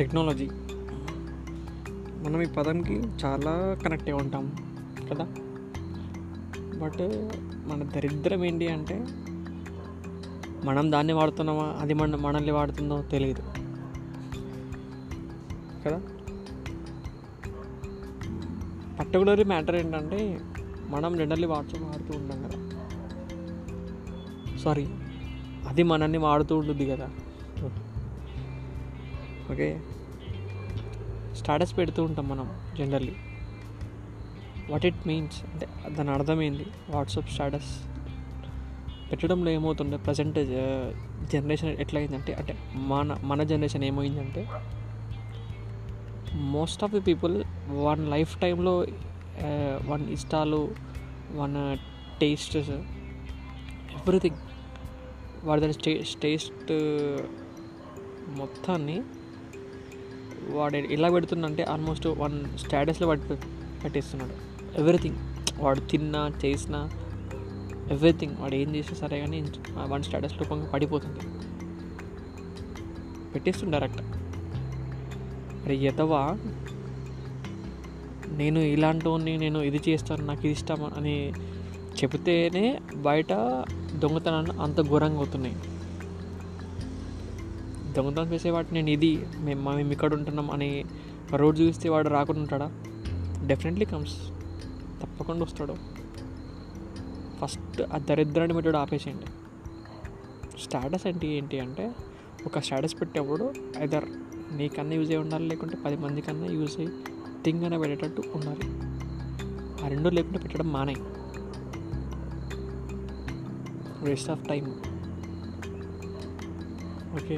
Technology. మనం ఈ పదంకి చాలా కనెక్ట్ అయి ఉంటాం కదా? బట్ మన దరిద్రం ఏంటి అంటే మనం దాన్ని వాడుతున్నామా? అది మన మనల్ని వాడుతుందో తెలియదు కదా? పర్టికులర్ మ్యాటర్ ఏంటంటే మనం రెండల్ని వాడుతూ వాడుతూ ఉంటాం కదా? సారీ అది మనల్ని వాడుతూ ఉంటుంది కదా? ఓకే? స్టాటస్ పెడుతూ ఉంటాం మనం జనరల్లీ వాట్ ఇట్ మీన్స్ అంటే దాని అర్థమైంది? వాట్సాప్ స్టాటస్ పెట్టడంలో ఏమవుతుండే? ప్రజెంట్ జనరేషన్ uh, ఎట్లయిందంటే అంటే మన మన జనరేషన్ ఏమైందంటే most of the people one life టైంలో వన్ ఇష్టాలు వన్ టేస్ట్స్ ఎవ్రీథింగ్ వాడి దాని స్టే టేస్ట్ uh, మొత్తాన్ని వాడు ఎలా పెడుతుందంటే ఆల్మోస్ట్ వన్ స్టేటస్లో వాడు పెట్టేస్తున్నాడు. ఎవ్రీథింగ్ వాడు తిన్నా చేసినా ఎవ్రీథింగ్ వాడు ఏం చేసినా సరే కానీ వన్ స్టేటస్ రూపంగా పడిపోతుంది పెట్టేస్తుంది డైరెక్ట్ అరే ఎదవా నేను ఇలాంటి నేను ఇది చేస్తాను నాకు ఇది ఇష్టం అని చెబితేనే బయట దొంగతనాలు అంత ఘోరంగా అవుతున్నాయి. దొంగతనం చేసేవాడు నేను ఇది మేము మేము ఇక్కడ ఉంటున్నాం అని రోడ్ చూస్తే వాడు రాకుండా ఉంటాడా? డెఫినెట్లీ కమ్స్ తప్పకుండా వస్తాడు. ఫస్ట్ ఆ దరిద్రాన్ని పెట్టాడు ఆపేసేయండి. స్టేటస్ అంటే ఏంటి అంటే ఒక స్టాటస్ పెట్టేప్పుడు ఐదర్ నీకన్నా యూజ్ అయి ఉండాలి లేకుంటే పది మంది కన్నా యూజ్ అయ్యి థింగ్ అనే పెట్టేటట్టు ఉండాలి. ఆ రెండు లేకుంటే పెట్టడం మానే. Waste of time okay